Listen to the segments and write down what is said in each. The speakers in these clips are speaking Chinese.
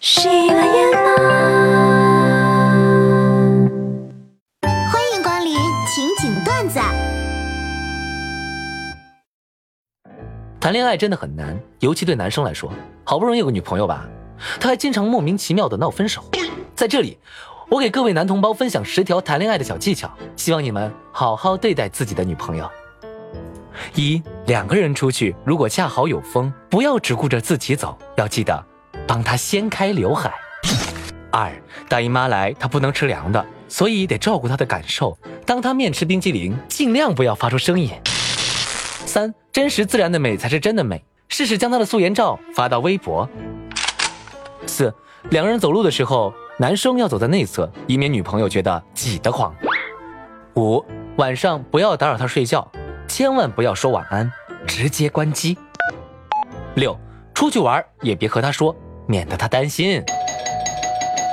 喜马拉欢迎光临情景段子。谈恋爱真的很难，尤其对男生来说，好不容易有个女朋友吧，他还经常莫名其妙的闹分手。在这里，我给各位男同胞分享十条谈恋爱的小技巧，希望你们好好对待自己的女朋友。一，两个人出去，如果恰好有风，不要只顾着自己走，要记得帮她掀开刘海。二，大姨妈来，她不能吃凉的，所以得照顾她的感受。当她面吃冰激凌，尽量不要发出声音。三，真实自然的美才是真的美，试试将她的素颜照发到微博。四，两个人走路的时候，男生要走在内侧，以免女朋友觉得挤得慌。五，晚上不要打扰她睡觉，千万不要说晚安，直接关机。六，出去玩也别和她说，免得她担心。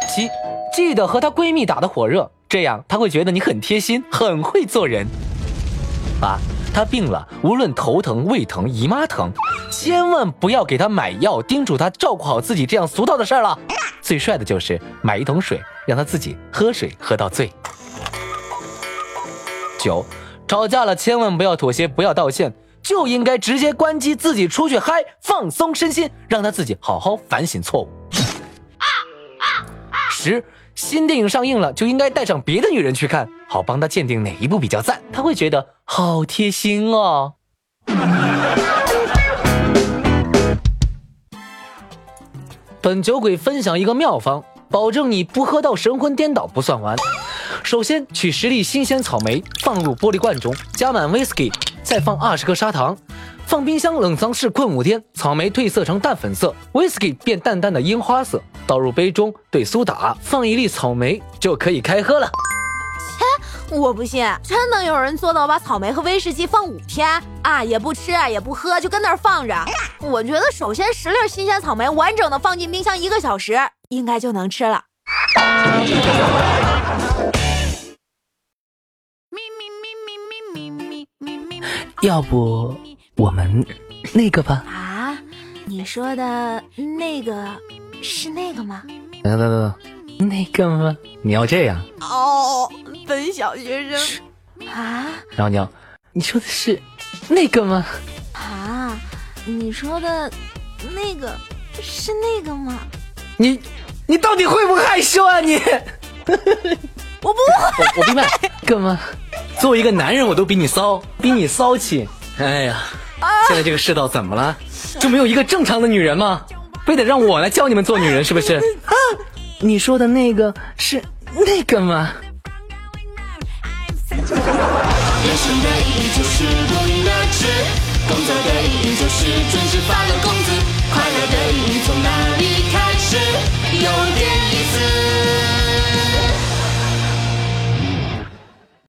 七，记得和她闺蜜打得火热，这样她会觉得你很贴心，很会做人。八，她病了，无论头疼、胃疼、姨妈疼，千万不要给她买药，叮嘱她照顾好自己这样俗套的事儿了。最帅的就是买一桶水，让她自己喝水喝到醉。九，吵架了千万不要妥协，不要道歉，就应该直接关机，自己出去嗨，放松身心，让他自己好好反省错误。十，新电影上映了，就应该带上别的女人去看，好帮他鉴定哪一部比较赞，他会觉得好贴心哦。本酒鬼分享一个妙方，保证你不喝到神魂颠倒不算完。首先取十粒新鲜草莓，放入玻璃罐中，加满 whisky，再放二十克砂糖，放冰箱冷藏室困五天，草莓褪色成淡粉色，whisky 变淡淡的樱花色，倒入杯中，兑苏打，放一粒草莓就可以开喝了。我不信，真能有人做到把草莓和威士忌放五天啊，也不吃也不喝，就跟那儿放着。我觉得首先十粒新鲜草莓完整的放进冰箱一个小时，应该就能吃了。要不我们那个吧？啊，你说的那个是那个吗？等等等等，那个吗？你要这样，哦，本小学生啊然后你要，你说的是那个吗？啊，你说的那个是那个吗？你你到底会不会害羞啊你？我不会。我我明白，干嘛？作为一个男人，我都比你骚，比你骚气。哎呀，现在这个世道怎么了？就没有一个正常的女人吗？非得让我来教你们做女人，是不是？啊，你说的那个是那个吗？人生的意义就是的意义就是准时发了工